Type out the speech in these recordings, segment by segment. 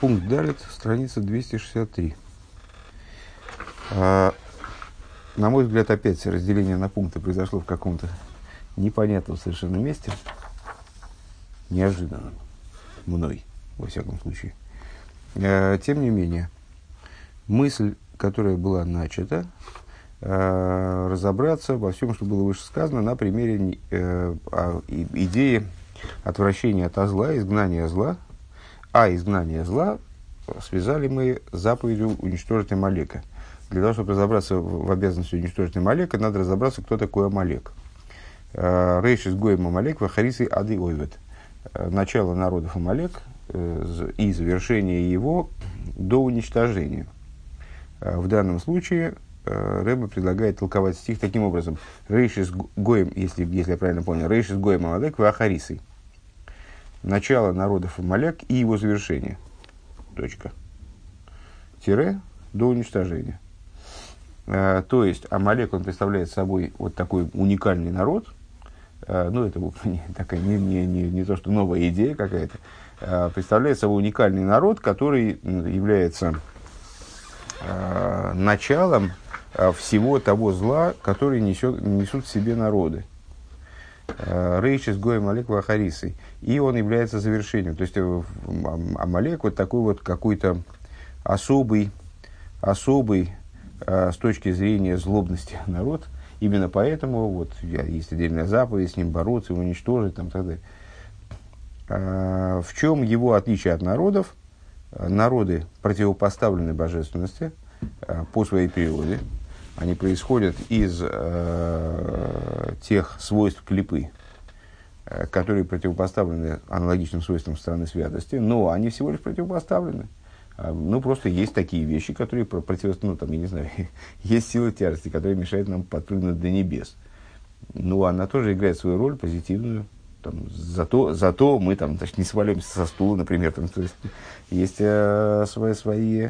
Пункт Далит, страница 263. А, на мой взгляд, опять разделение на пункты произошло в каком-то непонятном совершенно месте. Неожиданно. Мной, во всяком случае. А, тем не менее, мысль, которая была начата, а, разобраться во всем, что было выше сказано, на примере э, идеи отвращения от зла, изгнания зла, а изгнание зла связали мы заповедью уничтожить Амалека. Для того, чтобы разобраться в, обязанности уничтожить Амалека, надо разобраться, кто такой Амалек. Э, Рейшис Гоем Амалек, Вахарисы Ады Ойвет. Э, начало народов Амалек э, и завершение его до уничтожения. В данном случае Рэба предлагает толковать стих таким образом. Рейшис Гоем, если, если я правильно понял, Рейшис Гоем Амалек Вахарисы начало народов Амалек и его завершение. Точка. Тире до уничтожения. А, то есть Амалек, он представляет собой вот такой уникальный народ. А, ну, это не, такая, не, не, не, не то, что новая идея какая-то. А, представляет собой уникальный народ, который является а, началом всего того зла, который несет, несут в себе народы. Рейшис Гоем Олег Вахарисой. И он является завершением. То есть э, Амалек вот такой вот какой-то особый, особый э, с точки зрения злобности народ. Именно поэтому вот, есть отдельная заповедь с ним бороться, его уничтожить там, так далее. А, в чем его отличие от народов? Народы противопоставлены божественности а, по своей природе они происходят из э, тех свойств клипы, э, которые противопоставлены аналогичным свойствам стороны святости, но они всего лишь противопоставлены. А, ну, просто есть такие вещи, которые противостоят, ну, там, я не знаю, есть сила тяжести, которая мешает нам подпрыгнуть до небес. Ну, она тоже играет свою роль позитивную. Там, зато, зато мы там значит, не свалимся со стула, например. Там, то есть, есть э, свои, свои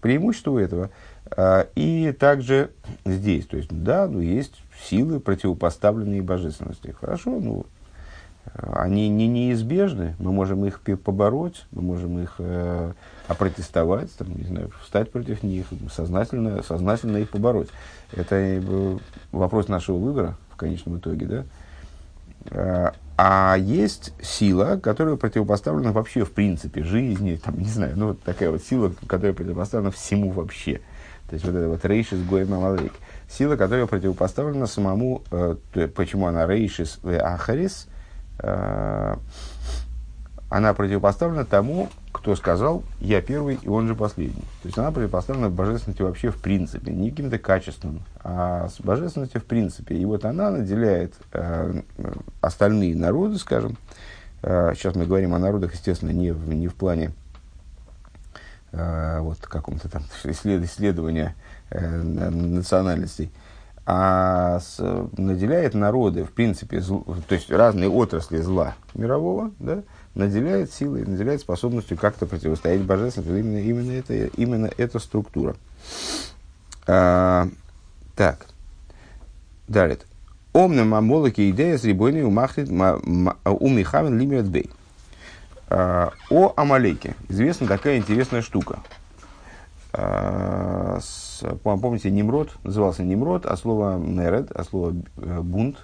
преимущества у этого. А, и также здесь, то есть, да, ну, есть силы, противопоставленные божественности. Хорошо, ну, они не неизбежны, мы можем их побороть, мы можем их э, опротестовать, там, не знаю, встать против них, сознательно, сознательно их побороть. Это э, вопрос нашего выбора в конечном итоге, да. А, а есть сила, которая противопоставлена вообще в принципе жизни, там, не знаю, ну, такая вот сила, которая противопоставлена всему вообще. То есть вот это вот рейшис гоем амалейк. Сила, которая противопоставлена самому, э, почему она рейшис ахарис, э, она противопоставлена тому, кто сказал, я первый и он же последний. То есть она противопоставлена божественности вообще в принципе, не каким-то качественным, а с божественностью в принципе. И вот она наделяет э, остальные народы, скажем, э, сейчас мы говорим о народах, естественно, не в, не в плане э, вот каком-то там исслед, исследования э, национальностей, а с, наделяет народы, в принципе, зл, то есть разные отрасли зла мирового, да, наделяет силой, наделяет способностью как-то противостоять божественному. Именно, именно, это, именно эта структура. А, так. Далее. Омна мамолоки идея с рибойной умахлит умихавен лимит бей. А, о Амалеке. Известна такая интересная штука. А, помните, Немрод, назывался Немрод, а слово Неред, а слово э, бунт,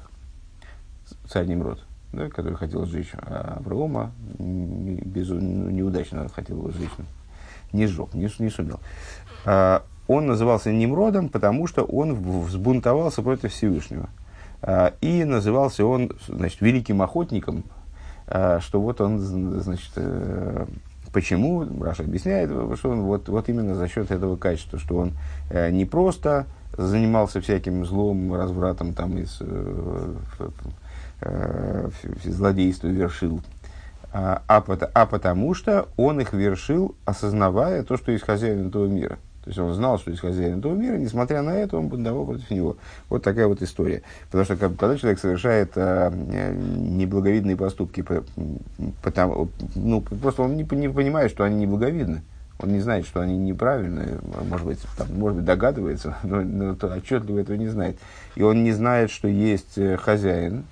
царь Немрод, да, который хотел сжечь Авраама, без, ну, неудачно хотел его сжечь, не сжег, не, не сумел. А, он назывался Немродом, потому что он взбунтовался против Всевышнего. И назывался он значит, великим охотником, а, что вот он, значит, э, почему, Раша объясняет, что он вот, вот именно за счет этого качества, что он э, не просто занимался всяким злом, развратом, там, из э, злодейства вершил, а, а, а потому что он их вершил, осознавая то, что есть хозяин этого мира – то есть он знал, что есть хозяин этого мира, несмотря на это, он бунтовал против него. Вот такая вот история. Потому что когда человек совершает а, неблаговидные поступки, потому, ну, просто он не, не понимает, что они неблаговидны. Он не знает, что они неправильные, может быть, там, может быть догадывается, но, но отчетливо этого не знает. И он не знает, что есть э, хозяин,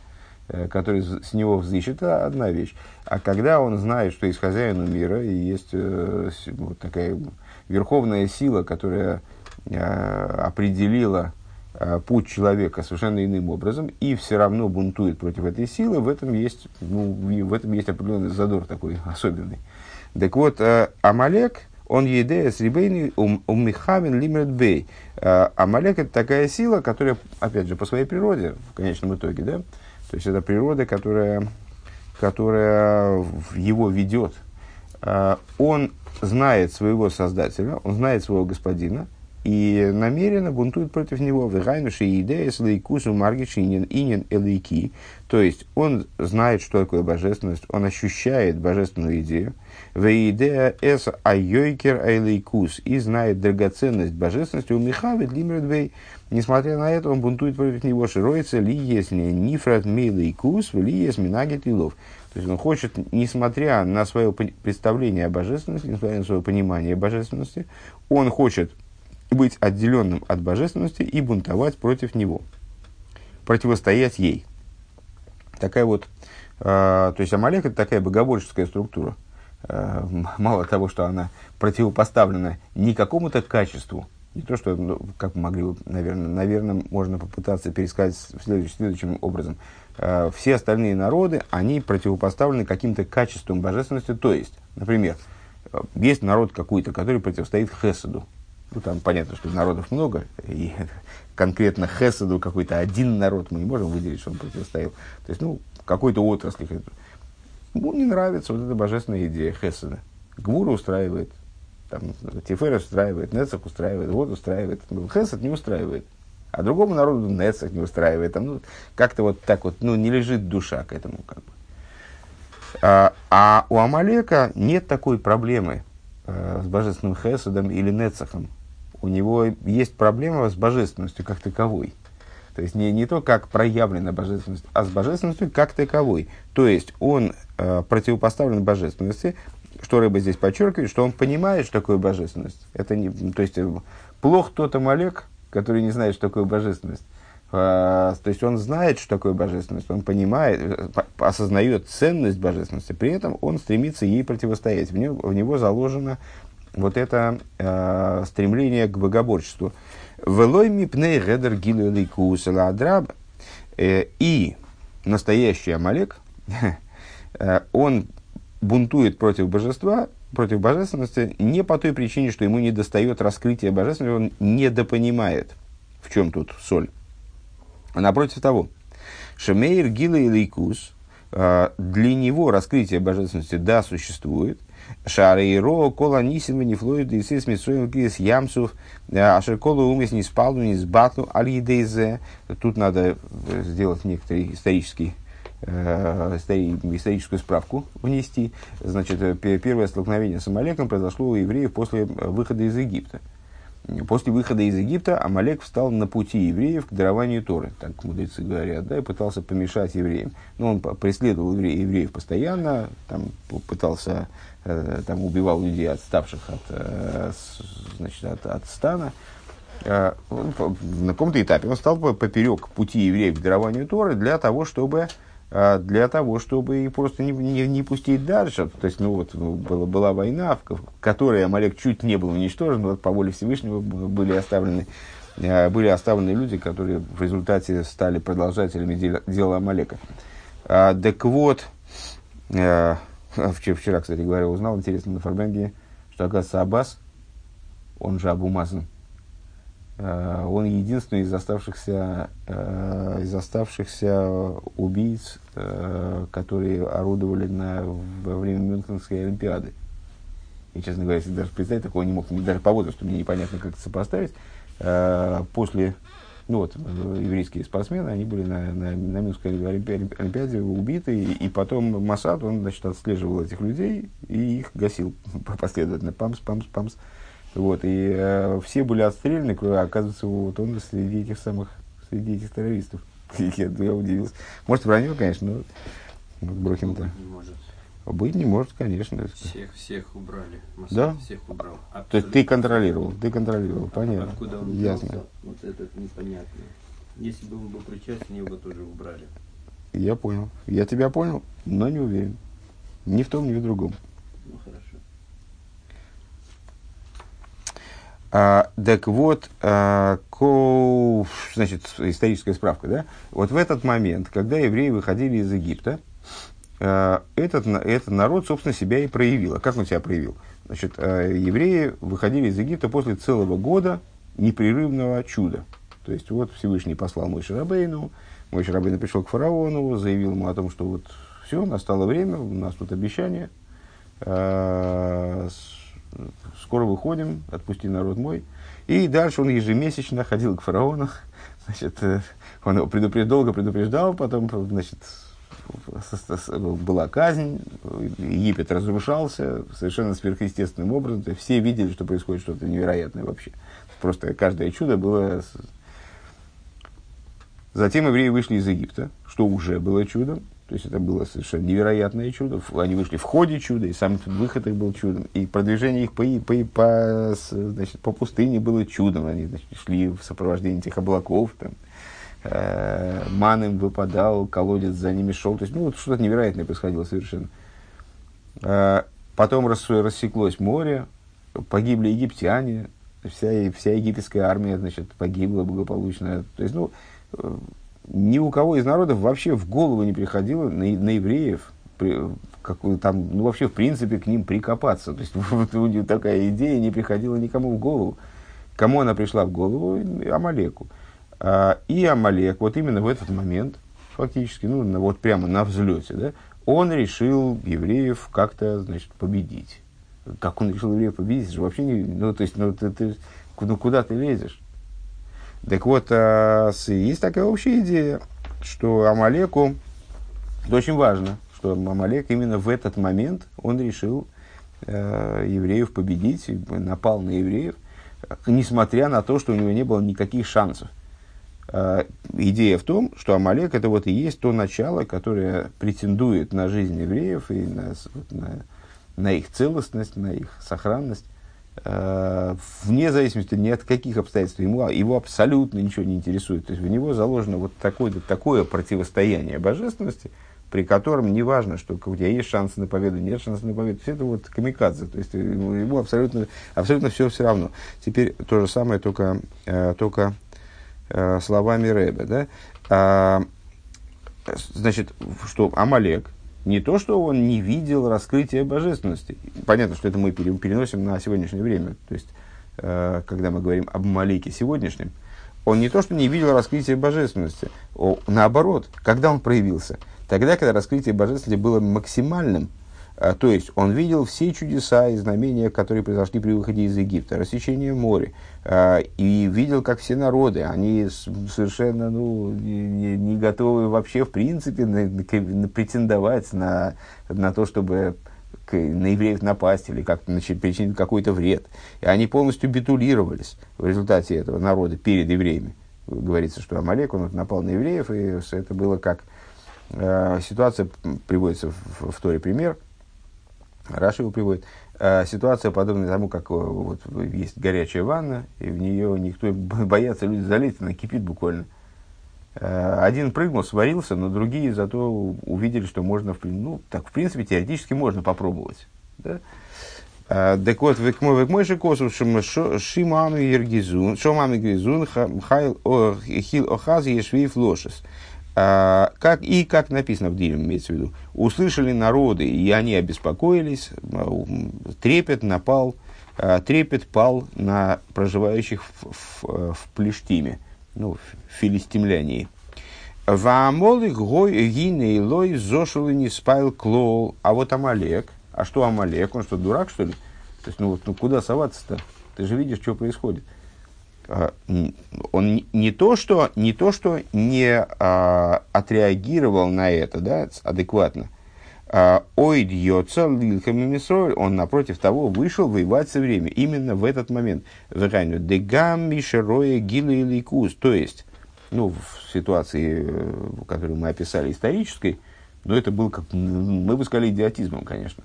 э, который с него взыщет, это одна вещь. А когда он знает, что есть хозяину мира, и есть э, вот такая верховная сила, которая э, определила э, путь человека совершенно иным образом, и все равно бунтует против этой силы, в этом есть, ну, в этом есть определенный задор такой особенный. Так вот, э, Амалек, он едея с рибейный уммихавин лимред бей. Амалек это такая сила, которая, опять же, по своей природе, в конечном итоге, да, то есть это природа, которая, которая его ведет. Э, он знает своего создателя, он знает своего господина, и намеренно бунтует против него. Вегайнуши идея с лейкусу маргиши инин элейки. То есть он знает, что такое божественность, он ощущает божественную идею. Веидея эс айойкер айлейкус. И знает драгоценность божественности у Михавит лимредвей. Несмотря на это, он бунтует против него. Широится ли не нифрат мейлейкус, ли есть минагит илов. То есть он хочет, несмотря на свое представление о божественности, несмотря на свое понимание божественности, он хочет быть отделенным от божественности и бунтовать против него, противостоять ей. Такая вот, э, то есть Амалек это такая богоборческая структура. Э, мало того, что она противопоставлена не какому-то качеству, не то, что, ну, как могли бы, наверное, наверное, можно попытаться пересказать следующим, следующим образом. Э, все остальные народы, они противопоставлены каким-то качеством божественности. То есть, например, э, есть народ какой-то, который противостоит Хесаду, ну, там понятно, что народов много, и конкретно Хесаду какой-то один народ мы не можем выделить, что он противостоял. То есть, ну, какой-то отрасли. Ему не нравится вот эта божественная идея Хесада. Гвура устраивает, там, Тифер устраивает, Нецах устраивает, вот устраивает. Ну, Хесад не устраивает. А другому народу Нецах не устраивает. Там, ну, как-то вот так вот, ну, не лежит душа к этому. Как бы. а, а у Амалека нет такой проблемы э, с божественным Хесадом или Нецахом у него есть проблема с божественностью как таковой. То есть не, не то, как проявлена божественность, а с божественностью как таковой. То есть он э, противопоставлен божественности, что рыба здесь подчеркивает, что он понимает, что такое божественность. Это не, то есть э, плох тот Амалек, который не знает, что такое божественность. Э, то есть он знает, что такое божественность, он понимает, э, осознает ценность божественности, при этом он стремится ей противостоять. В него, в него заложена вот это э, стремление к богоборчеству. Велой мипней редер адраб. Э, и настоящий Амалек, он бунтует против божества, против божественности не по той причине, что ему не достает раскрытия божественности, он недопонимает, в чем тут соль. А напротив того, Шемейр Гила и Лейкус, э, для него раскрытие божественности да существует, Шарейро, кола нисим, не флоид, и сис митсуем, кис ямсов, ашер кола умес не спал, не сбатлу, аль Тут надо э, сделать некоторый исторический историческую справку внести. Значит, э, первое столкновение с Амалеком произошло у евреев после выхода из Египта. После выхода из Египта Амалек встал на пути евреев к дарованию Торы, так мудрецы говорят, да, и пытался помешать евреям. Но он преследовал евреев постоянно, там, пытался Э, там убивал людей, отставших от, э, значит, от, от стана, э, на каком-то этапе он стал поперек пути евреев к дарованию Торы для того, чтобы для того, чтобы их просто не, не, не пустить дальше. То есть, ну вот, ну, была, была война, в которой Амалек чуть не был уничтожен, вот по воле Всевышнего были оставлены, были оставлены люди, которые в результате стали продолжателями дела, дела Амалека. Так вот, Вчера, вчера, кстати говоря, узнал, интересно, на Фарбенге, что, оказывается, Аббас, он же Абу Мазан, он единственный из оставшихся, э, из оставшихся убийц, э, которые орудовали на, во время Мюнхенской Олимпиады. И, честно говоря, если даже представить, такого не мог, даже по возрасту мне непонятно, как это сопоставить. После ну вот, э, еврейские спортсмены, они были на, на, на Минской Олимпиаде убиты, и, потом Масад, он, значит, отслеживал этих людей и их гасил последовательно, памс, памс, памс. Вот, и э, все были отстреляны, кроме, оказывается, вот он среди этих самых, среди этих террористов. я, я удивился. Может, вранье, конечно, но Брохин-то. Быть не может, конечно. Всех, всех убрали. Масад да? Всех убрал. Абсолютно. То есть ты контролировал, ты контролировал, понятно. Откуда он Ясно. Вот этот непонятно. Если бы он был причастен, его тоже убрали. Я понял. Я тебя понял, но не уверен. Ни в том, ни в другом. Ну, хорошо. А, так вот, а, значит, историческая справка, да? Вот в этот момент, когда евреи выходили из Египта, а, этот, этот народ, собственно, себя и проявил. А как он себя проявил? Значит, евреи выходили из Египта после целого года непрерывного чуда. То есть, вот Всевышний послал Мой Шарабейну, Мой Шарабейну пришел к фараону, заявил ему о том, что вот все, настало время, у нас тут обещание, скоро выходим, отпусти народ мой. И дальше он ежемесячно ходил к фараону, значит, э, он его предупреждал, долго предупреждал, потом, значит, была казнь, Египет разрушался совершенно сверхъестественным образом. Все видели, что происходит что-то невероятное вообще. Просто каждое чудо было... Затем евреи вышли из Египта, что уже было чудом. То есть это было совершенно невероятное чудо. Они вышли в ходе чуда, и сам выход их был чудом. И продвижение их по, по, по, значит, по пустыне было чудом. Они значит, шли в сопровождении этих облаков. Там, э, ман им выпадал, колодец за ними шел. То есть ну, вот что-то невероятное происходило совершенно. Э, потом рас, рассеклось море, погибли египтяне, вся, вся египетская армия значит, погибла благополучно. То есть, ну, э, ни у кого из народов вообще в голову не приходило на, на евреев, при, как, там, ну, вообще, в принципе, к ним прикопаться. То есть, вот, такая идея не приходила никому в голову. Кому она пришла в голову? Амалеку. А, и Амалек, вот именно в этот момент, фактически, ну, вот прямо на взлете, да, он решил евреев как-то, значит, победить. Как он решил евреев победить? Это же вообще не... Ну, то есть, ну, ты, ты, ну куда ты лезешь? Так вот, а, есть такая общая идея, что Амалеку, это очень важно, что Амалек именно в этот момент он решил э, евреев победить, напал на евреев, несмотря на то, что у него не было никаких шансов. Э, идея в том, что Амалек это вот и есть то начало, которое претендует на жизнь евреев и на, на, на их целостность, на их сохранность. Э, вне зависимости ни от каких обстоятельств, ему, его абсолютно ничего не интересует. То есть в него заложено вот такое, такое противостояние божественности, при котором не важно, что у тебя есть шансы на победу, нет шансов на победу. Все это вот камикадзе. То есть ему, абсолютно, абсолютно все все равно. Теперь то же самое, только, э, только э, словами Рэбе. Да? А, значит, что Амалек, не то, что он не видел раскрытия божественности. Понятно, что это мы переносим на сегодняшнее время. То есть, э, когда мы говорим об Малике сегодняшнем, он не то, что не видел раскрытия божественности. О, наоборот, когда он проявился? Тогда, когда раскрытие божественности было максимальным, то есть он видел все чудеса и знамения, которые произошли при выходе из Египта, рассечение моря, а, и видел, как все народы, они совершенно ну, не, готовы вообще в принципе на, претендовать на, на то, чтобы на евреев напасть или как-то причинить какой-то вред. И они полностью битулировались в результате этого народа перед евреями. Говорится, что Амалек, он напал на евреев, и это было как... Э, ситуация приводится в, в Торе пример – Раша его приводит. Э, ситуация подобная тому, как э, вот, есть горячая ванна, и в нее никто боятся люди залить, она кипит буквально. Э, один прыгнул, сварился, но другие зато увидели, что можно, ну, так, в принципе, теоретически можно попробовать. Да? Так вот, век мой век мой же косу шиману ергизун, шоману ергизун, хил охаз ешвив лошес. А, как, и как написано в Дилем, имеется в виду, услышали народы, и они обеспокоились, а, трепет напал, а, трепет пал на проживающих в, в, в Плештиме, ну, в филистимлянии. Ваамолы гой гине лой зошулы не спайл клол. А вот Амалек, а что Амалек, он что, дурак, что ли? То есть, ну, вот, ну куда соваться-то? Ты же видишь, что происходит. А, он не то, что не, то, что не а, отреагировал на это да, адекватно, а, Ойд йоца он, напротив того, вышел воевать со время именно в этот момент. Дегам мишероя гилы или То есть, ну, в ситуации, э, которую мы описали, исторической, но это был, как, мы бы сказали, идиотизмом, конечно.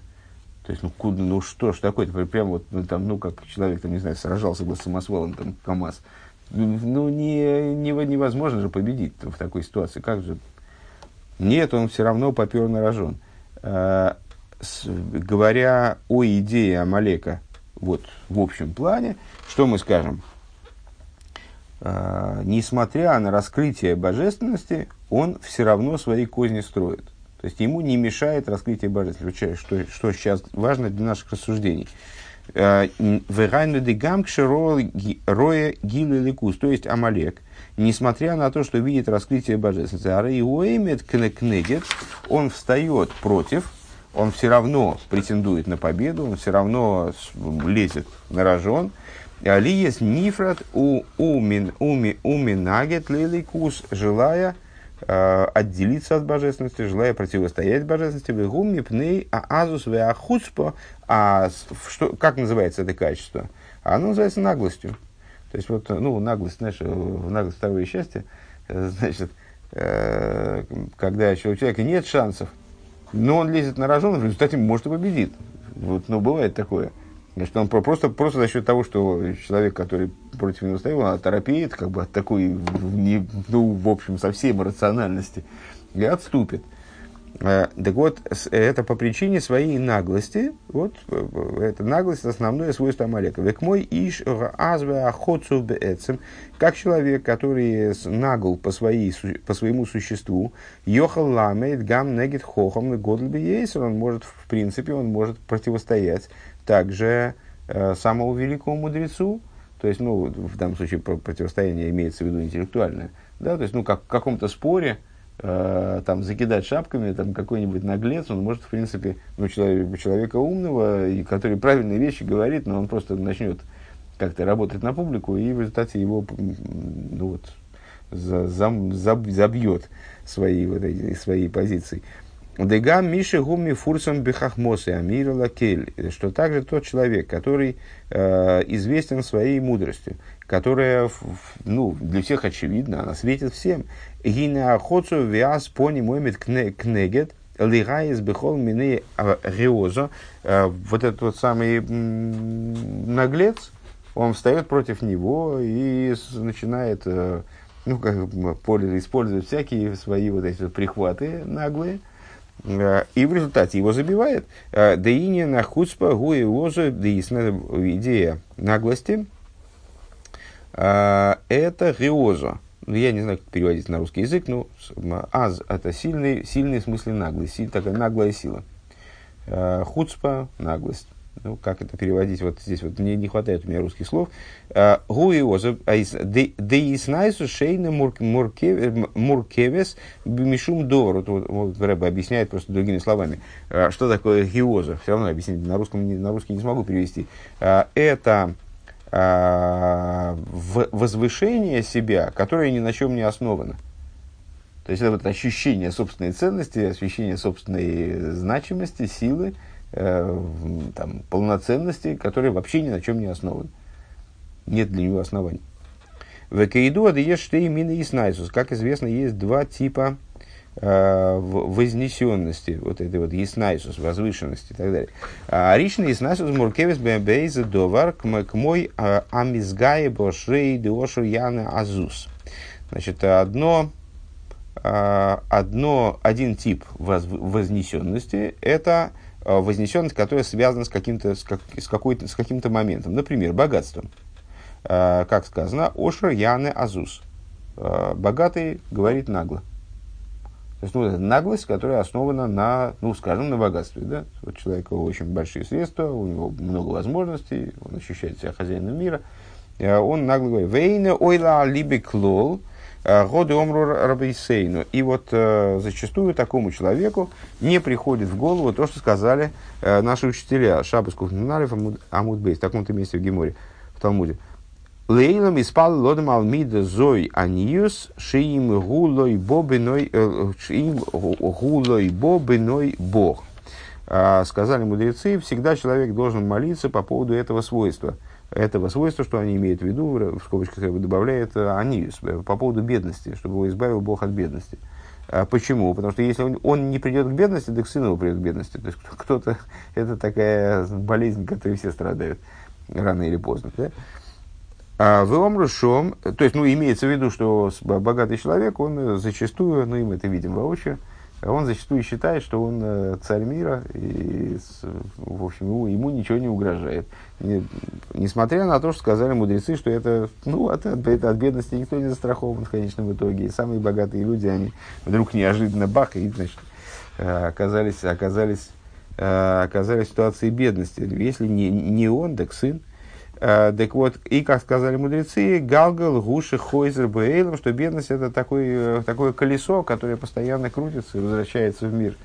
То есть, ну, куда, ну что ж такое, -то? прям вот, ну, там, ну, как человек, там, не знаю, сражался бы с самосвалом, там, КАМАЗ. Ну, не, не, невозможно же победить в такой ситуации. Как же? Нет, он все равно попер на рожон. Э, с, говоря о идее Амалека, вот в общем плане, что мы скажем? Э, несмотря на раскрытие божественности, он все равно свои козни строит. То есть ему не мешает раскрытие божественности, что, что сейчас важно для наших рассуждений. Э, Верайну дегам роя ликус, то есть Амалек, несмотря на то, что видит раскрытие божественности, а рейуэмет кнегет, он встает против, он все равно претендует на победу, он все равно лезет на рожон. Алиес нифрат у умин уми уминагет лиликус, желая отделиться от божественности, желая противостоять божественности, в гумми пней а азус в ахуцпо, а что, как называется это качество? Оно называется наглостью. То есть, вот, ну, наглость, знаешь, в наглость второе счастье, э, значит, э, когда у человека нет шансов, но он лезет на рожон, в результате может и победит. Вот, ну, бывает такое. Значит, он просто, просто за счет того, что человек, который против него стоял, он оторопеет как бы от такой, не, ну, в общем, совсем рациональности и отступит. Э, так вот, это по причине своей наглости, вот, э, это наглость основное свойство Амалека. Век мой иш азве охотцу беэцем, как человек, который нагл по, своей, по своему существу, йохал ламейт гам негит хохом годл он может, в принципе, он может противостоять также э, самому великому мудрецу, то есть, ну, в данном случае противостояние имеется в виду интеллектуальное, да, то есть, ну, как в каком-то споре, э, там, закидать шапками, там, какой-нибудь наглец, он может, в принципе, ну, человек, человека умного, и который правильные вещи говорит, но он просто начнет как-то работать на публику, и в результате его, ну, вот, за, за, забьет свои, вот эти, свои позиции. Дега Миши Гуми Фурсом Бехахмосы Амира Лакель, что также тот человек, который э, известен своей мудростью, которая ну, для всех очевидна, она светит всем. Гина Охоцу Виас Пони Моймит Кнегет, Лигайс Бехол Мины Риозо, э, вот этот вот самый наглец, он встает против него и начинает э, ну, как, использовать всякие свои вот эти вот прихваты наглые, и в результате его забивает. Э, Деине на хуцпа гуи лозу идея наглости. Э, это риоза. Ну, я не знаю, как переводить на русский язык, но аз – это сильный, сильный в смысле наглость, такая наглая сила. Хуцпа – наглость ну, как это переводить, вот здесь вот мне не хватает у меня русских слов. А, Гуиоза, деиснайсу шейна муркевес мишум дор. Вот, вот Рэба объясняет просто другими словами. А, что такое гиоза? Все равно объяснить на русском, на русский не смогу перевести. А, это возвышение себя, которое ни на чем не основано. То есть это вот ощущение собственной ценности, ощущение собственной значимости, силы, там, полноценности, который вообще ни на чем не основан. Нет для него оснований. В Каиду адееш штей мина и снайсус. Как известно, есть два типа э, вознесенности, вот этой вот яснайсус, возвышенности и так далее. А Ричный яснайсус муркевис бэмбейза довар к мой а, амизгае бошрей деошер яна азус. Значит, одно, а, одно, один тип вознесенности – это Э, вознесенность, которая связана с каким-то, с, как, с, какой-то, с каким-то моментом. Например, богатством. Э, как сказано, Ошер Яне Азус. Э, богатый говорит нагло. То есть, ну, это наглость, которая основана на, ну, скажем, на богатстве. Да? Вот человека очень большие средства, у него много возможностей, он ощущает себя хозяином мира. Он нагло говорит, «Вейна ойла либе клол», Э, годы омру рабейсейну. И вот э, зачастую такому человеку не приходит в голову то, что сказали э, наши учителя. Шабас Кухнуналев Амудбейс, в таком-то месте в Геморе, в Талмуде. Лейлам испал лодом алмида зой аниус шиим гулой бобиной э, шиим гулой бобиной бог. Э, сказали мудрецы, всегда человек должен молиться по поводу этого свойства – этого свойства, что они имеют в виду, в скобочках добавляет э, они, по поводу бедности, чтобы его избавил Бог от бедности. А почему? Потому что если он, не придет к бедности, так сын его придет к бедности. То есть кто-то, это такая болезнь, которой все страдают рано или поздно. Да? А в Омрушом, то есть, ну, имеется в виду, что богатый человек, он зачастую, ну, и мы это видим воочию, он зачастую считает, что он э, царь мира, и, в общем, ему, ему ничего не угрожает. Не, несмотря на то, что сказали мудрецы, что это, ну, от, это от бедности никто не застрахован в конечном итоге. И самые богатые люди, они вдруг неожиданно бах, и, значит, э, оказались, оказались, э, оказались в ситуации бедности. Если не, не он, так сын. Так вот, и как сказали мудрецы, галгал, гуши, хойзер, бейлом, что бедность это такое, такое колесо, которое постоянно крутится и возвращается в мир.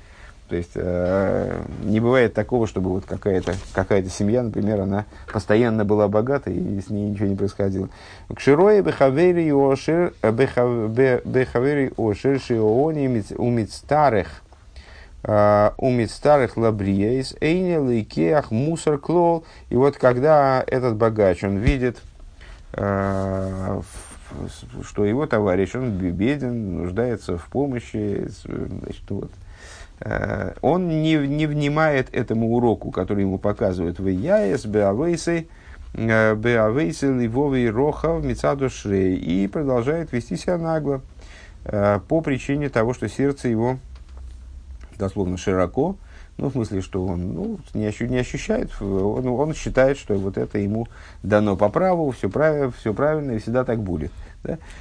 То есть э, не бывает такого, чтобы вот какая-то какая семья, например, она постоянно была богата и с ней ничего не происходило. Кширое бехавери ошер бехавери умит старых Э, умит старых лабриейс, эйнел и кеах, мусор клол. И вот когда этот богач, он видит, э, что его товарищ, он беден, нуждается в помощи, значит, вот, э, он не, не внимает этому уроку, который ему показывают в Яес, Беавейсы, Беавейсы, Ливовый, Рохав, Мицаду Шрей, и продолжает вести себя нагло по причине того, что сердце его дословно широко, ну, в смысле, что он ну, не, ощу, не ощущает, он, он считает, что вот это ему дано по праву, все, прав, правильно и всегда так будет.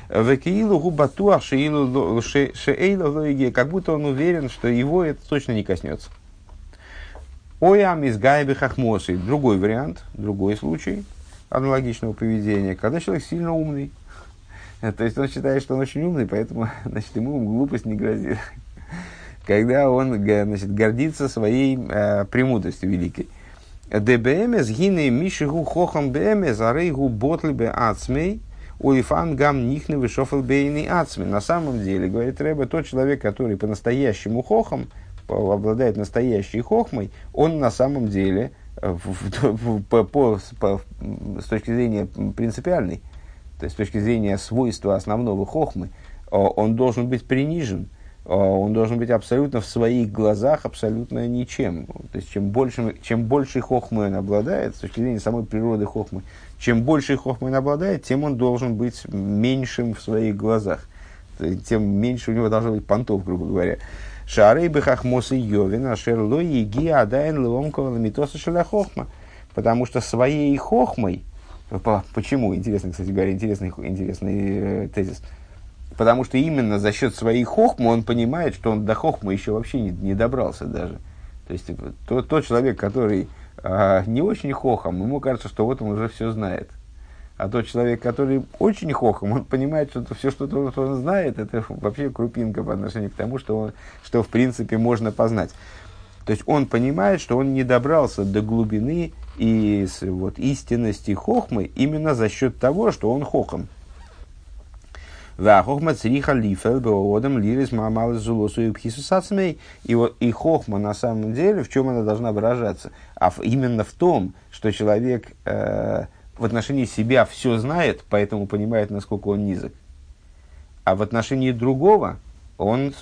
Векиилу губатуах шеейлу лоиге, как будто он уверен, что его это точно не коснется. Оям из гайби хахмосы. Другой вариант, другой случай аналогичного поведения, когда человек сильно умный. То есть он считает, что он очень умный, поэтому значит, ему глупость не грозит когда он значит, гордится своей э, премудростью великой. ДБМС гине мишигу хохам БМС арейгу ботлибе ацмей улифан гам нихны вышофел бейни ацми. На самом деле, говорит Рэбе, тот человек, который по-настоящему хохом, обладает настоящей хохмой, он на самом деле, э, по, по, по, с точки зрения принципиальной, то есть с точки зрения свойства основного хохмы, он должен быть принижен – он должен быть абсолютно в своих глазах, абсолютно ничем. То есть, чем больше, чем больше хохмы он обладает, с точки зрения самой природы хохмы, чем больше хохмы он обладает, тем он должен быть меньшим в своих глазах. Тем меньше у него должно быть понтов, грубо говоря. Шарей бы хохмосы йовин, а шерло еги адайн ломкова ламитоса шелахохма. Потому что своей хохмой, почему, интересно, кстати говоря, интересный, интересный э, тезис – Потому что именно за счет своей хохмы он понимает, что он до хохмы еще вообще не, не добрался даже. То есть типа, тот, тот человек, который а, не очень хохом, ему кажется, что вот он уже все знает. А тот человек, который очень хохом, он понимает, что все, что что он знает, это вообще крупинка по отношению к тому, что, он, что в принципе можно познать. То есть он понимает, что он не добрался до глубины и вот, истинности хохмы именно за счет того, что он хохом. Хохма цриха лифел беодам лирис мамал зулосу и пхисусацмей. И вот и хохма на самом деле, в чем она должна выражаться? А именно в том, что человек э, в отношении себя все знает, поэтому понимает, насколько он низок. А в отношении другого он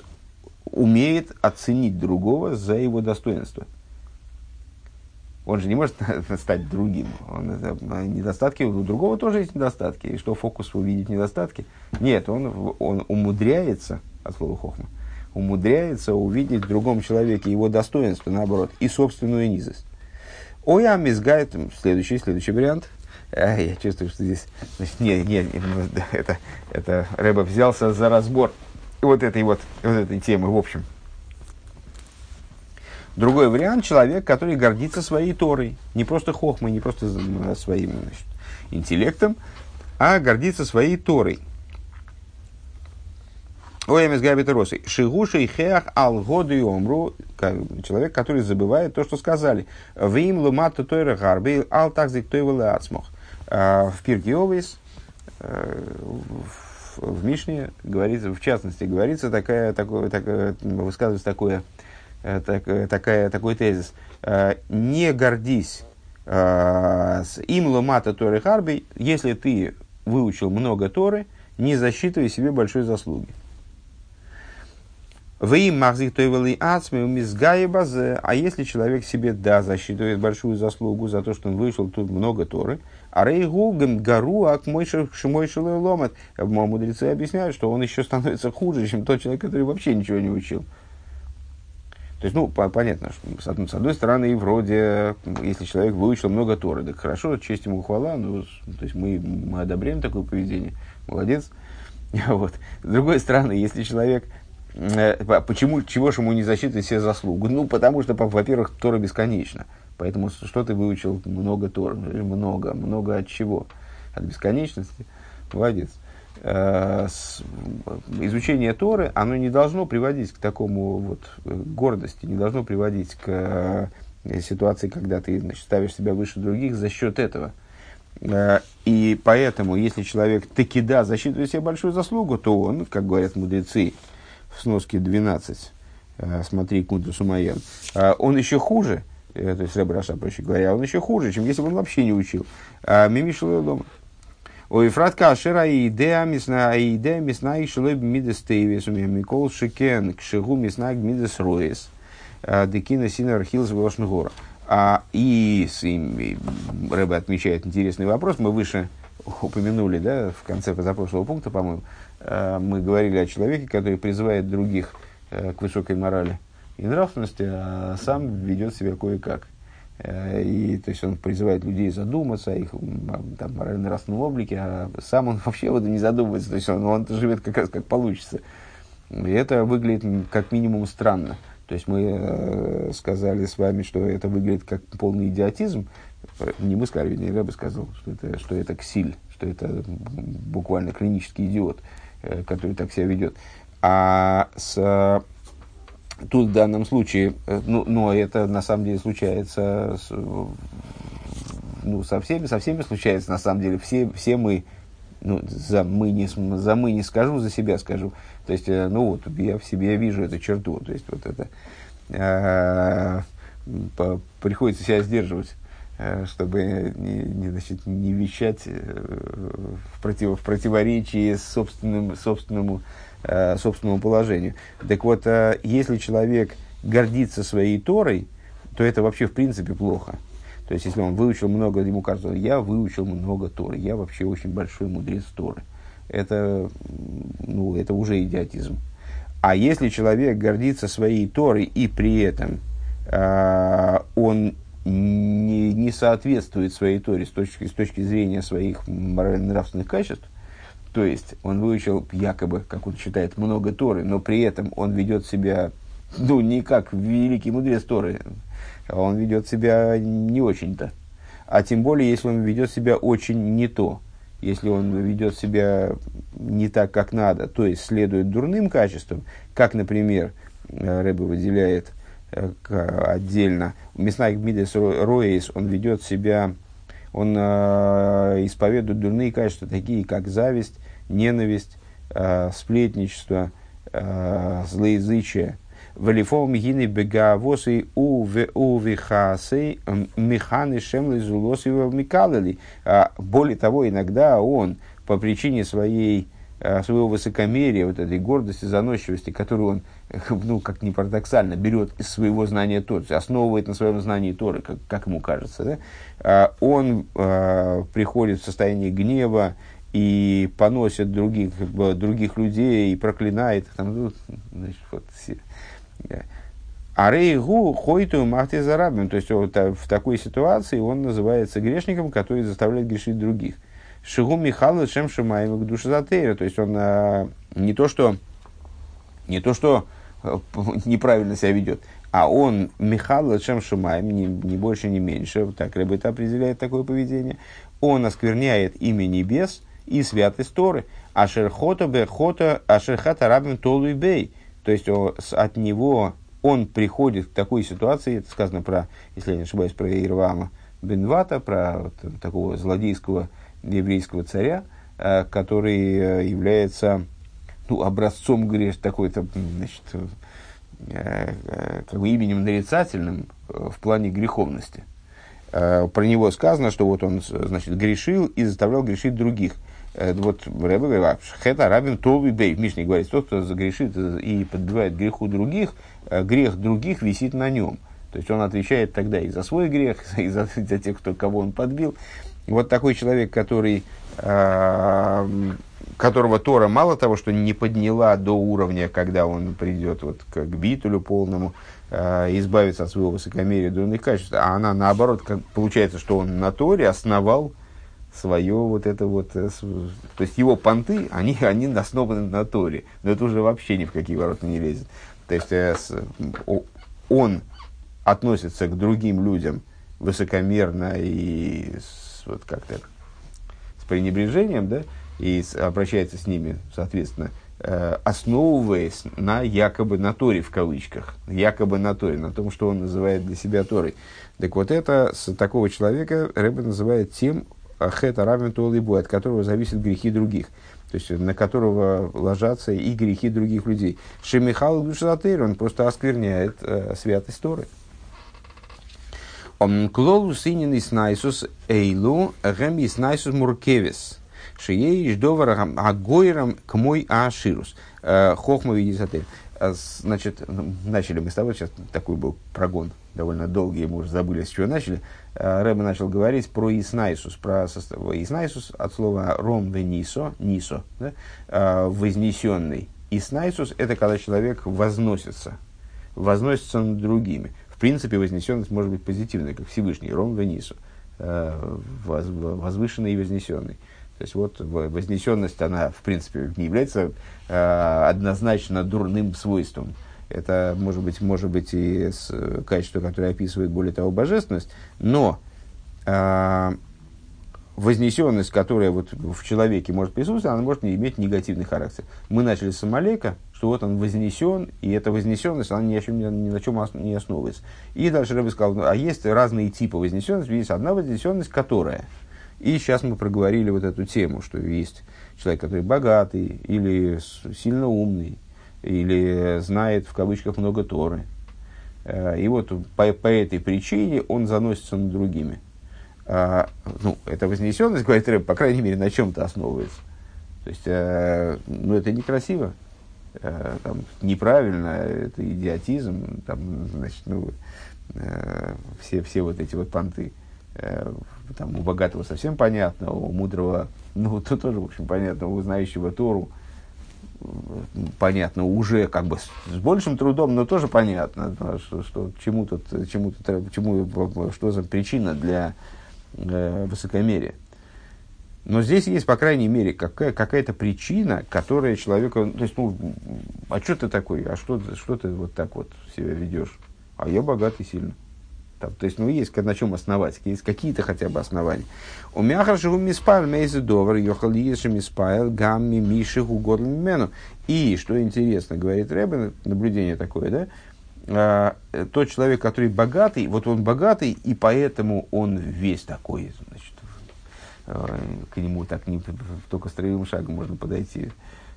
умеет оценить другого за его достоинство. Он же не может стать другим. Он, это, недостатки у другого тоже есть недостатки. И что фокус увидеть недостатки? Нет, он, он умудряется, от слова хохма, умудряется увидеть в другом человеке его достоинство, наоборот, и собственную низость. Ой, а мизгает, следующий, следующий вариант. А, я чувствую, что здесь, значит, не, не, не это, это Рэба взялся за разбор вот этой вот, вот этой темы, в общем. Другой вариант – человек, который гордится своей Торой. Не просто хохмой, не просто своим значит, интеллектом, а гордится своей Торой. Оэмис Габитаросы. Шигуши и хеах ал году и омру. Человек, который забывает то, что сказали. Вим лумату тойра гарби ал такзик тойвеле ацмох. А, в Пирке Овейс, э, в Мишне, говорится, в частности, говорится такая, такое, такое, высказывается такое так, э, такая, такой тезис. Э, не гордись им ломата Торы Харби, если ты выучил много Торы, не засчитывай себе большой заслуги. Вы им махзик тойвели ацми базе. А если человек себе, да, засчитывает большую заслугу за то, что он выучил тут много Торы, а рейгу гару ак мой ломат. Мудрецы объясняют, что он еще становится хуже, чем тот человек, который вообще ничего не учил. То есть, ну, по- понятно, что с одной, с одной стороны, вроде, если человек выучил много Торы, так хорошо, честь ему хвала, ну, то есть мы, мы одобряем такое поведение, молодец. Вот. С другой стороны, если человек Э, почему, чего же ему не засчитывать все заслугу? Ну, потому что, во-первых, Тора бесконечна. Поэтому что ты выучил много Тора? Много. Много от чего? От бесконечности? Молодец. Э, изучение Торы, оно не должно приводить к такому вот э, гордости, не должно приводить к ситуации, когда ты значит, ставишь себя выше других за счет этого. И поэтому, если человек таки да засчитывает себе большую заслугу, то он, как говорят мудрецы, в сноске 12, э, смотри, Кунту Сумаян, э, он еще хуже, э, то есть Рэб Раша, проще говоря, он еще хуже, чем если бы он вообще не учил. Мимишел дома. Ой, фратка ашера и идея мисна, и идея мисна и шелеб мидес тейвес, у меня Микол Шикен, к шигу мисна мидес роес, декина сина архилс гора. А, и, и Рэбе отмечает интересный вопрос, мы выше упомянули, да, в конце позапрошлого пункта, по-моему, мы говорили о человеке, который призывает других э, к высокой морали и нравственности, а сам ведет себя кое-как. Э, и, то есть он призывает людей задуматься о их там, морально-нравственном облике, а сам он вообще вот не задумывается, то есть он, он живет как раз как получится. И это выглядит как минимум странно. То есть мы э, сказали с вами, что это выглядит как полный идиотизм. Не мы сказали, вернее, Рэбе сказал, что это, что это ксиль, что это буквально клинический идиот. Э, Э, который так себя ведет. А с, тут в данном случае, э, ну, но это на самом деле случается с, ну, со всеми, со всеми случается на самом деле. Все, все мы, ну, за мы, не, за мы не скажу, за себя скажу. То есть, э, ну вот, я в себе вижу эту черту. То есть, вот это э, по, приходится себя сдерживать. Э, чтобы не, не, значит, не вещать в, против, в противоречии с собственным, собственному, э, собственному положению. Так вот, если человек гордится своей Торой, то это вообще в принципе плохо. То есть, если он выучил много, ему кажется, я выучил много Торы, я вообще очень большой мудрец Торы. Это, ну, это уже идиотизм. А если человек гордится своей Торой и при этом э, он не, не соответствует своей Торе с точки, с точки зрения своих морально-нравственных качеств, то есть он выучил якобы, как он считает, много Торы, но при этом он ведет себя, ну, не как великий мудрец Торы, а он ведет себя не очень-то. А тем более, если он ведет себя очень не то, если он ведет себя не так, как надо, то есть следует дурным качествам, как, например, Рэбе выделяет отдельно. Мясная Мидес Роис, он ведет себя, он э, исповедует дурные качества, такие как зависть, ненависть, э, сплетничество, э, злоязычие. Валифов мигины бегавосы увихасы механы шемлы зулосы микалали. Более того, иногда он по причине своей своего высокомерия, вот этой гордости, заносчивости, которую он ну, как ни парадоксально, берет из своего знания Торы, основывает на своем знании Торы, как, как ему кажется, да? А, он а, приходит в состояние гнева и поносит других, других людей, и проклинает. Там, ну, значит, вот, все. А рейгу хойту махти зарабим. То есть вот, в такой ситуации он называется грешником, который заставляет грешить других. Шигу Михаил Шем Шимаем к душе То есть он а, не то, что не то, что неправильно себя ведет, а он Михаил Чем Шумаем, не, не больше, не меньше, так Рэббет определяет такое поведение, он оскверняет имя небес и святость Торы, Ашерхота Бехота Ашерхата Рабим Толуй Бей, то есть от него он приходит к такой ситуации, это сказано про, если я не ошибаюсь, про Ирвама Бенвата, про вот, такого злодейского еврейского царя, э, который э, является ну, образцом грех такой-то, значит, э, как бы именем нарицательным в плане греховности. Про него сказано, что вот он, значит, грешил и заставлял грешить других. Э, вот Рэбе говорит, «А, хета рабин толви бей. В говорит, тот, кто загрешит и подбивает греху других, э, грех других висит на нем. То есть он отвечает тогда и за свой грех, и за, за тех, кто, кого он подбил. Вот такой человек, который э, которого Тора мало того, что не подняла до уровня, когда он придет вот к битулю полному, э, избавиться от своего высокомерия, дурных качеств, а она наоборот, как, получается, что он на Торе основал свое вот это вот, э, то есть его понты, они, они основаны на Торе, но это уже вообще ни в какие ворота не лезет. То есть э, он относится к другим людям высокомерно и с, вот как-то с пренебрежением, да, и обращается с ними, соответственно, э, основываясь на якобы на Торе в кавычках, якобы на Торе, на том, что он называет для себя Торой. Так вот это с такого человека Рэбе называет тем, хета равен туалибу, от которого зависят грехи других. То есть, на которого ложатся и грехи других людей. Шемихал Душатейр, он просто оскверняет э, святость Торы. Клолу синин снайсус эйлу гэм снайсус муркевис. Шиеиш довар агойрам к мой аширус. Э, хохма видисатель. А, значит, ну, начали мы с тобой, сейчас такой был прогон довольно долгий, мы уже забыли, с чего начали. Э, Рэбе начал говорить про Иснайсус, про состав... Иснайсус от слова ром де нисо, да? Э, вознесенный. Иснайсус – это когда человек возносится, возносится над другими. В принципе, вознесенность может быть позитивной, как Всевышний, ром де нисо, возвышенный и вознесенный. То есть вот вознесенность, она в принципе не является э, однозначно дурным свойством. Это может быть, может быть и с, качество, которое описывает более того божественность, но э, вознесенность, которая вот в человеке может присутствовать, она может не иметь негативный характер. Мы начали с Амалека, что вот он вознесен, и эта вознесенность, она ни, о чем, ни на чем не основывается. И дальше Рэбби сказал, ну, а есть разные типы вознесенности, есть одна вознесенность, которая – и сейчас мы проговорили вот эту тему, что есть человек, который богатый, или сильно умный, или знает в кавычках много Торы. Э, и вот по, по этой причине он заносится над другими. А, ну, эта вознесенность, говорит Рэб, по крайней мере, на чем-то основывается. То есть, э, ну, это некрасиво, э, там, неправильно, это идиотизм, там, значит, ну, все, все вот эти вот понты. Э, там, у богатого совсем понятно, у мудрого, ну, то тоже, в общем, понятно, у знающего Тору, понятно уже как бы с, большим трудом, но тоже понятно, что, что чему тут, чему тут, чему, что за причина для э, высокомерия. Но здесь есть, по крайней мере, какая, какая-то причина, которая человека... То есть, ну, а что ты такой? А что, что ты вот так вот себя ведешь? А я богатый сильно. Там, то есть, ну, есть на чем основать, есть какие-то хотя бы основания. У меня хорошо миспайл мейзы довар, йохал еши миспайл, гамми миши угодл мену. И, что интересно, говорит Рэббен, наблюдение такое, да, а, тот человек, который богатый, вот он богатый, и поэтому он весь такой, значит, а, к нему так не, только строевым шагом можно подойти.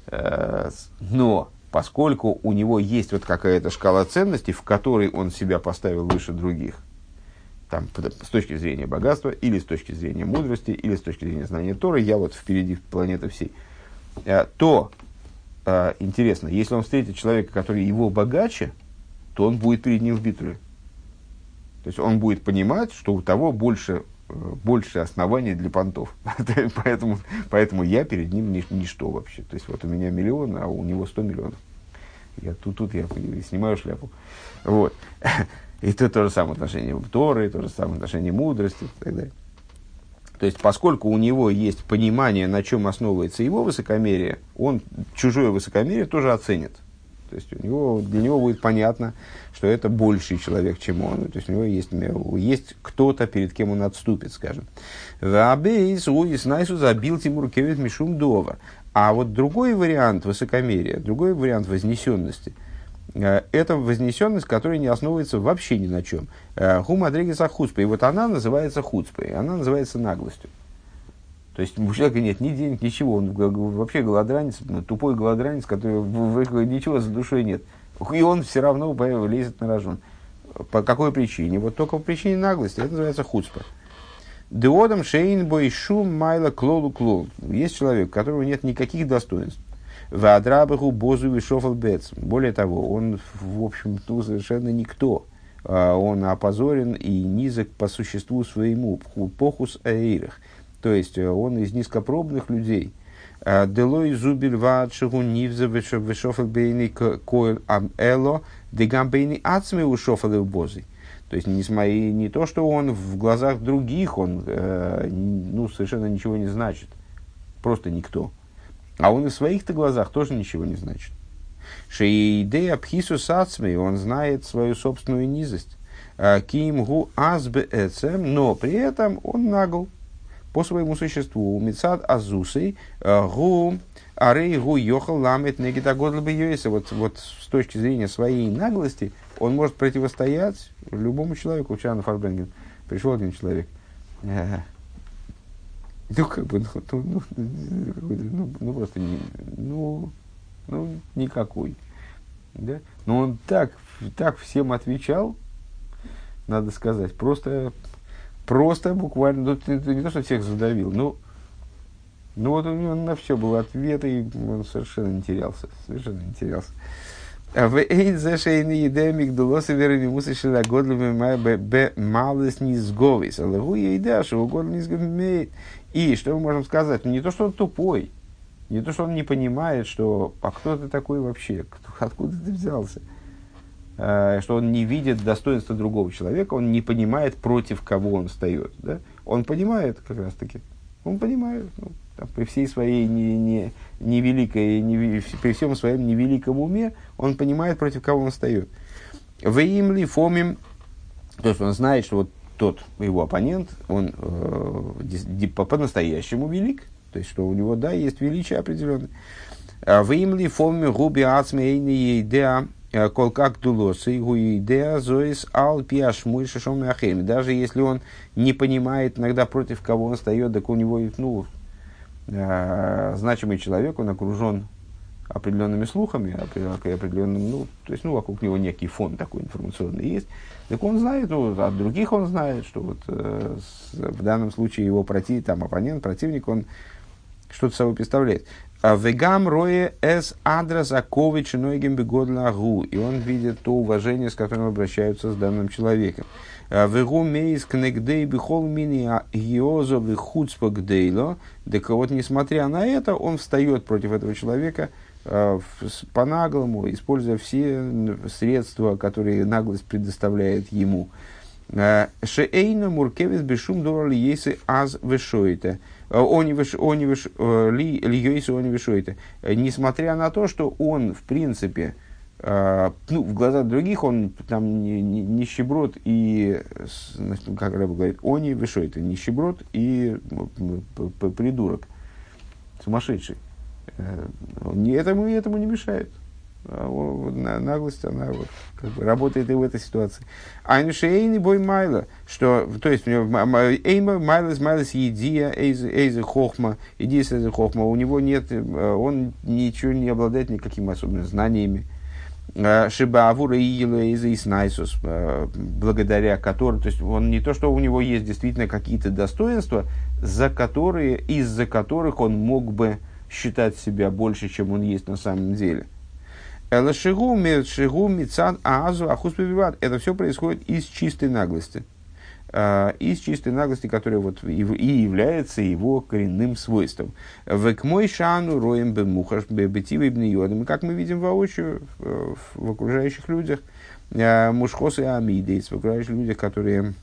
А, но поскольку у него есть вот какая-то шкала ценностей, в которой он себя поставил выше других, там, с точки зрения богатства, или с точки зрения мудрости, или с точки зрения знания Торы, я вот впереди планеты всей, э, то э, интересно, если он встретит человека, который его богаче, то он будет перед ним в битве. То есть он будет понимать, что у того больше, э, больше оснований для понтов. поэтому, поэтому я перед ним нич- ничто вообще. То есть вот у меня миллион, а у него сто миллионов. Я тут, тут я снимаю шляпу. Вот. И это то же самое отношение Торы, то же самое отношение мудрости и так далее. То есть, поскольку у него есть понимание, на чем основывается его высокомерие, он чужое высокомерие тоже оценит. То есть, у него, для него будет понятно, что это больший человек, чем он. То есть, у него есть, есть кто-то, перед кем он отступит, скажем. забил Тимур Кевит Мишум Дова. А вот другой вариант высокомерия, другой вариант вознесенности – это вознесенность, которая не основывается вообще ни на чем. Хумадригиса э, хуцпа. И вот она называется хуцпой, она называется наглостью. То есть у человека нет ни денег, ничего. Он вообще голодранец, ну, тупой голодранец, который ничего за душой нет. И он все равно лезет на рожон. По какой причине? Вот только по причине наглости. Это называется хуцпа. Деодам шейн бой шум майла клолу клол. Есть человек, у которого нет никаких достоинств. Вадрабаху Бозу и Шофалбец. Более того, он, в общем, ну, совершенно никто. А, он опозорен и низок по существу своему. Похус аэйрах. То есть, э, он из низкопробных людей. Делой зубиль вад шигу нивзе вешофел бейни койл ам эло, дегам бейни ацме ушофел бозы. То есть, не, не то, что он в глазах других, он э, ну, совершенно ничего не значит. Просто никто. А он и в своих-то глазах тоже ничего не значит. Шеидея пхису сацмей, он знает свою собственную низость. А, Ким гу азбе эцем, но при этом он нагл по своему существу. Мецад азусей а, гу арей гу йохал ламет негитагодл Вот, вот с точки зрения своей наглости, он может противостоять любому человеку. Вчера Фарбенген пришел один человек. Ну, как бы, ну, ну, ну, ну, просто не, ну, ну, никакой. Да? Но он так, так всем отвечал, надо сказать, просто, просто буквально, ну, не то, что всех задавил, но ну вот у него на все был ответ, и он совершенно не терялся, совершенно не терялся. А в эйдзе шейны едемик дулосы верами мусы шила годлами б малыс. Аллаху ейда, что угодно не сговимеет. И что мы можем сказать? Не то, что он тупой, не то, что он не понимает, что а кто ты такой вообще, кто, откуда ты взялся, а, что он не видит достоинства другого человека, он не понимает, против кого он встает. Да? Он понимает как раз таки, он понимает, ну, там, при всей своей не, не, невеликой, не, при всем своем невеликом уме, он понимает, против кого он встает. В им ли фомим, то есть он знает, что вот тот его оппонент, он э, по-настоящему велик, то есть, что у него, да, есть величие определенное. А в им ли форме губи ацме идея э, кол как дулосы идея зоис ал пиашмуй шашом Даже если он не понимает иногда против кого он встает, так у него, ну, э, значимый человек, он окружен определенными слухами, определенным, ну, то есть, ну, вокруг него некий фон такой информационный есть. Так он знает, ну, от других он знает, что вот э, с, в данном случае его против, там, оппонент, противник, он что-то собой представляет. А вегам рое эс адрес акович нойгем бегодлагу. И он видит то уважение, с которым обращаются с данным человеком. Вегу мейс кнегдей бихол мини гиозо вихуцпа гдейло. Так вот, несмотря на это, он встает против этого человека э, по-наглому, используя все средства, которые наглость предоставляет ему. Э, Шеэйна муркевис бешум дорали ейсы аз вешоите. Они вишуете. Несмотря на то, что он, в принципе, ну, в глазах других он там не, не, нищеброд и, как Рэб говорит, он не вышел, это нищеброд и придурок, сумасшедший. Uh, этому, этому не мешает. А наглость, она вот, как бы, работает и в этой ситуации. Айншейни бой майла, что, то есть, у него эйма майлас майлас едия эйзе хохма, идия эйзе хохма, у него нет, э, он ничего не обладает никакими особыми знаниями. Э, Шибавура и эйзе снайсус, э, благодаря которым, то есть, он не то, что у него есть действительно какие-то достоинства, за которые, из-за которых он мог бы считать себя больше, чем он есть на самом деле – Это все происходит из чистой наглости. Uh, из чистой наглости, которая вот и, и является его коренным свойством. В к мой шану роем бемухаш бетивы бнеодом. Как мы видим воочию в, в окружающих людях, uh, мушхос и амидейс, в окружающих людях, которые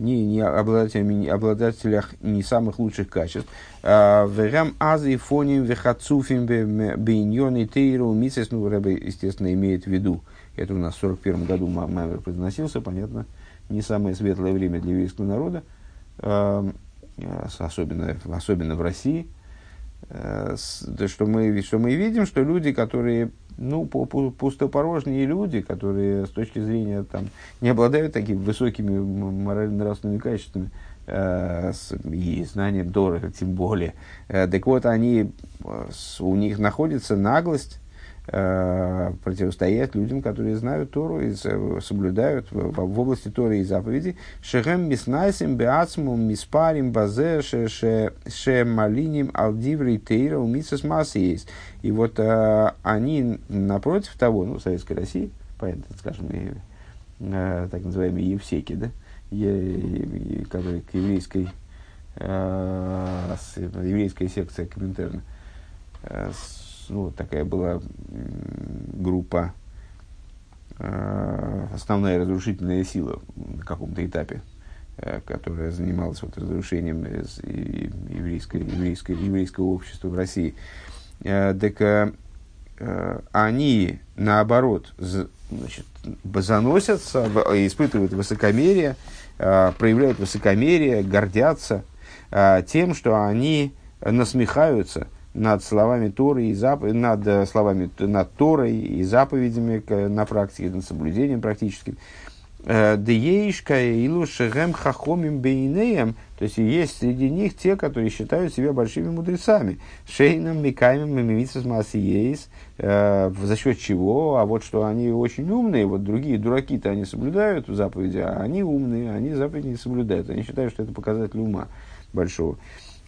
не, не обладателями, не обладателях не самых лучших качеств. А, Вегам азы фоним вехацуфим и тейру мисес, ну, естественно, имеет в виду, это у нас в 41 году Маймер произносился, понятно, не самое светлое время для еврейского народа, а, особенно, особенно в России, а, что мы, что мы видим, что люди, которые ну, пустопорожние люди, которые с точки зрения там, не обладают такими высокими морально-нравственными качествами э, и знанием дорого, тем более. Э, так вот, они, э, у них находится наглость э, противостоять людям, которые знают Тору и соблюдают в, в, области Торы и заповедей. Шехем миснайсим беацмум миспарим базе ше малиним алдиврей тейра умисас массы есть. И вот э, они напротив того, ну, Советской России, понятно, скажем, и, э, так называемые евсеки, да, е, которые к еврейской э, еврейская секция Коминтерна. Ну, такая была группа, основная разрушительная сила на каком-то этапе, которая занималась вот разрушением еврейской, еврейской, еврейского общества в России. Так они, наоборот, значит, заносятся, испытывают высокомерие, проявляют высокомерие, гордятся тем, что они насмехаются над словами Торы и зап... над э, словами над Торой и заповедями на практике, над соблюдением практически. Э, Деешка илу шехем хахомим бейнеем, то есть есть среди них те, которые считают себя большими мудрецами. Шейном, микаймем, мимимицис масиейс, э, за счет чего, а вот что они очень умные, вот другие дураки-то они соблюдают заповеди, а они умные, они заповеди не соблюдают. Они считают, что это показатель ума большого.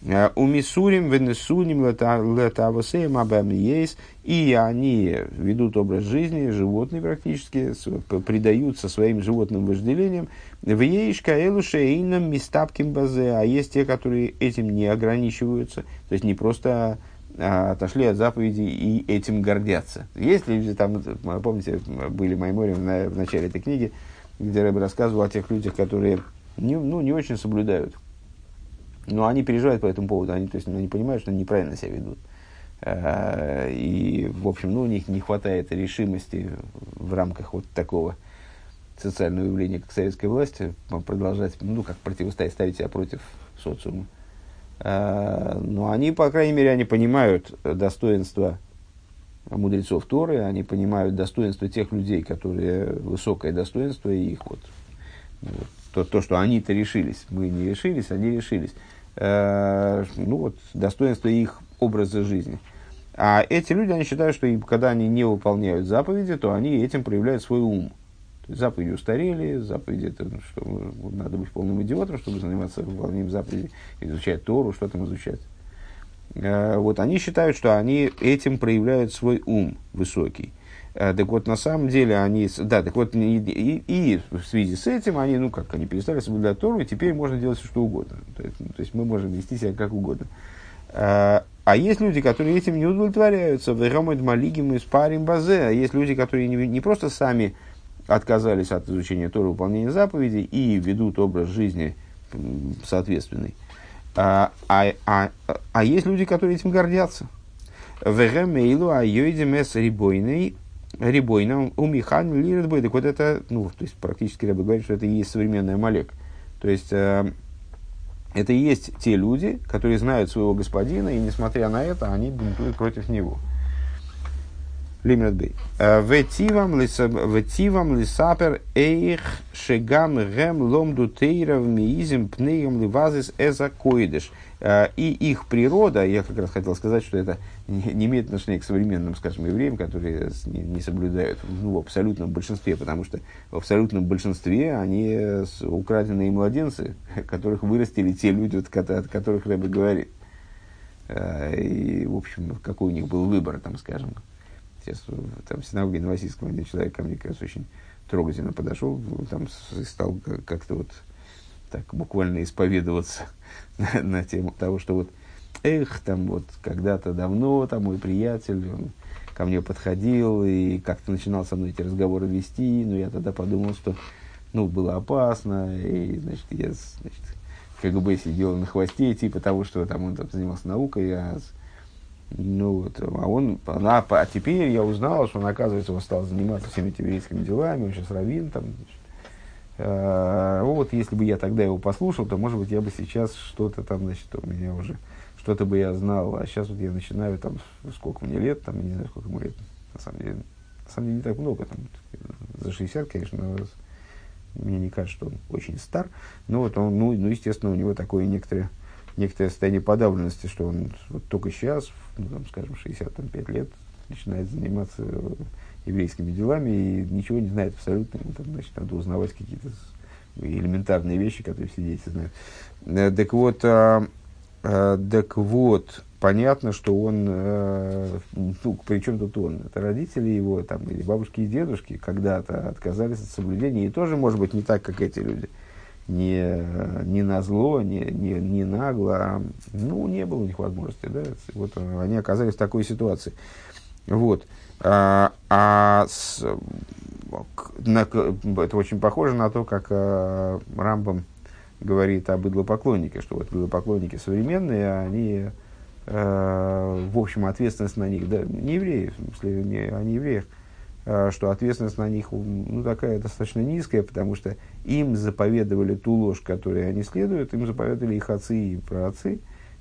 Э, у Мисурим, Венесуним, Летавасеем, Абам есть, и они ведут образ жизни, животные практически, предаются своим животным вожделениям. В Ейшка Элушейном Мистапким Базе, а есть те, которые этим не ограничиваются, то есть не просто а, отошли от заповедей и этим гордятся. Есть люди, там, помните, были в, в начале этой книги, где Рэб рассказывал о тех людях, которые не, ну, не очень соблюдают но они переживают по этому поводу, они, то есть, они понимают, что они неправильно себя ведут. Э, и, в общем, ну, у них не хватает решимости в рамках вот такого социального явления, как советская власть, продолжать, ну, как противостоять, ставить себя против социума. Э, но они, по крайней мере, они понимают достоинство мудрецов Торы, они понимают достоинство тех людей, которые высокое достоинство, и их вот, вот то, то, что они-то решились, мы не решились, они решились. Э, ну вот, достоинство их образа жизни. А эти люди, они считают, что когда они не выполняют заповеди, то они этим проявляют свой ум. заповеди устарели, заповеди это ну, что надо быть полным идиотом, чтобы заниматься выполнением заповедей, изучать Тору, что там изучать. Э, вот они считают, что они этим проявляют свой ум высокий. Э, так вот, на самом деле, они, да, так вот, и, и, в связи с этим они, ну как, они перестали соблюдать Тору, и теперь можно делать все, что угодно. То есть, то есть мы можем вести себя как угодно. А, а есть люди, которые этим не удовлетворяются, вырамают малигим и спарим базе, а есть люди, которые не, не просто сами отказались от изучения Торы, выполнения заповедей и ведут образ жизни соответственный. А, а, а, а есть люди, которые этим гордятся. Вегемейлу а йойдемес рибойный Рибойна, у Михан Лирдбой. Так вот это, ну, то есть практически Рэбе говорит, что это и есть современный Амалек. То есть э, это и есть те люди, которые знают своего господина, и несмотря на это, они бунтуют против него. Лимрат э, Ветивам лисапер эйх шегам гем ломду тейров миизим пнеем ливазис эза койдыш. Э, и их природа, я как раз хотел сказать, что это не имеет отношения к современным, скажем, евреям, которые не, соблюдают ну, в абсолютном большинстве, потому что в абсолютном большинстве они украденные младенцы, которых вырастили те люди, от которых Рэбе говорит. Э, и, в общем, какой у них был выбор, там, скажем. Сейчас там, в синагоге Новосильском один человек ко мне, кажется, очень трогательно подошел, там, и стал как-то вот так буквально исповедоваться на, на тему того, что вот, эх, там вот когда-то давно, там мой приятель, он ко мне подходил и как-то начинал со мной эти разговоры вести, но я тогда подумал, что, ну, было опасно, и, значит, я, значит, КГБ сидел на хвосте, типа того, что там он там занимался наукой, а, ну, вот, а он, она, а теперь я узнал, что он, оказывается, он стал заниматься всеми этими еврейскими делами, он сейчас раввин, там, значит, Э, вот, если бы я тогда его послушал, то, может быть, я бы сейчас что-то там, значит, у меня уже, что-то бы я знал, а сейчас вот я начинаю, там, сколько мне лет, там, не знаю, сколько ему лет, на самом деле, на самом деле не так много, там, за 60, конечно, но мне не кажется, что он очень стар, но вот он, ну, ну естественно, у него такое некоторое, некоторое состояние подавленности, что он вот только сейчас, ну, там, скажем, 65 лет, начинает заниматься еврейскими делами и ничего не знает абсолютно. Там, значит, надо узнавать какие-то элементарные вещи, которые все дети знают. Э, так вот, а, а, так вот, понятно, что он, а, ну, при чем тут он? Это родители его, там, или бабушки и дедушки когда-то отказались от соблюдения, и тоже, может быть, не так, как эти люди. Не, не на зло, не, не, не нагло, а, ну, не было у них возможности, да, вот они оказались в такой ситуации. Вот. А, а с, на, это очень похоже на то, как а, Рамбам говорит об идлопоклоннике, что вот идлопоклонники современные, они, а, в общем, ответственность на них, да, не евреи, в смысле, не, а евреев, а, что ответственность на них ну, такая достаточно низкая, потому что им заповедовали ту ложь, которой они следуют, им заповедовали их отцы и праотцы,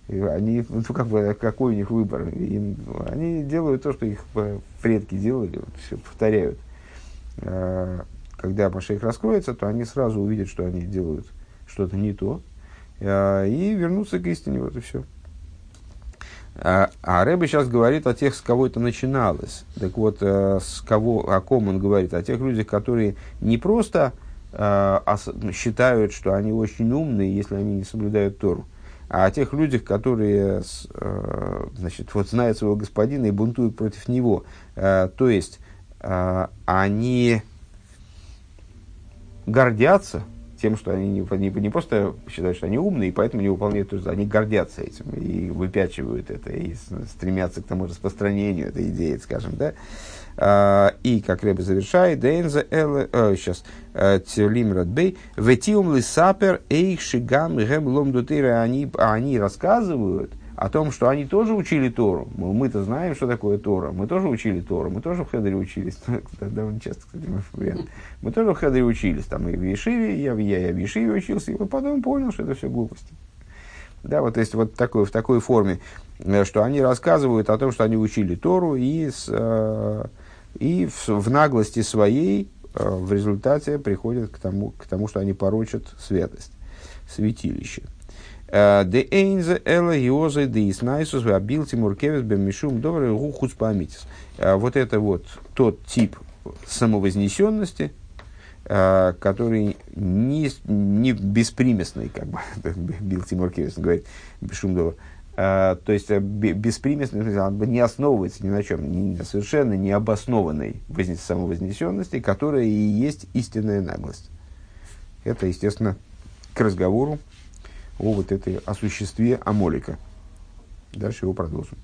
и они, ну, как бы, какой у них выбор? Им, они делают то, что их предки делали, вот, все повторяют. А, когда Машех раскроется, то они сразу увидят, что они делают что-то не то, и вернутся к истине, вот и все. А, а Рэбе сейчас говорит о тех, с кого это начиналось. Так вот, э, с кого, о ком он говорит? О тех людях, которые не просто э, считают, что они очень умные, если они не соблюдают Тору, а о тех людях, которые э, значит, вот знают своего господина и бунтуют против него. То есть, они гордятся тем, что они не, не, не просто считают, что они умные, и поэтому не выполняют то, что они гордятся этим и выпячивают это, и стремятся к тому распространению этой идеи, скажем, да. А, и, как Рэбе завершает, Дейнза Эле, сейчас, э, Тилимрат Бей, Ветиум Лисапер Эйх Шигам Гэм Ломдутыра, они, они рассказывают о том, что они тоже учили Тору. Мы-то знаем, что такое Тора. Мы тоже учили Тору. Мы тоже в Хедере учились. Довольно часто, кстати, вариант. Мы тоже в Хедере учились. Там и в Ешиве, я, я, я в Ешиве учился. И потом понял, что это все глупости. Да, вот, то есть, вот такой, в такой форме, э, что они рассказывают о том, что они учили Тору, и с, э, и в, в наглости своей э, в результате приходят к тому, к тому, что они порочат святость, святилище. Э, де эйнзе эла йозы де иснайсус абил тимуркевис гухуц памятис. Э, вот это вот тот тип самовознесенности, который не, не беспримесный, как бы Билл Тимур Кевис говорит, Бешумдова, а, то есть э, беспримесный, не основывается ни на чем, ни, совершенно необоснованной самовознесенности, которая и есть истинная наглость. Это, естественно, к разговору о вот этой осуществе Амолика. Дальше его продолжим.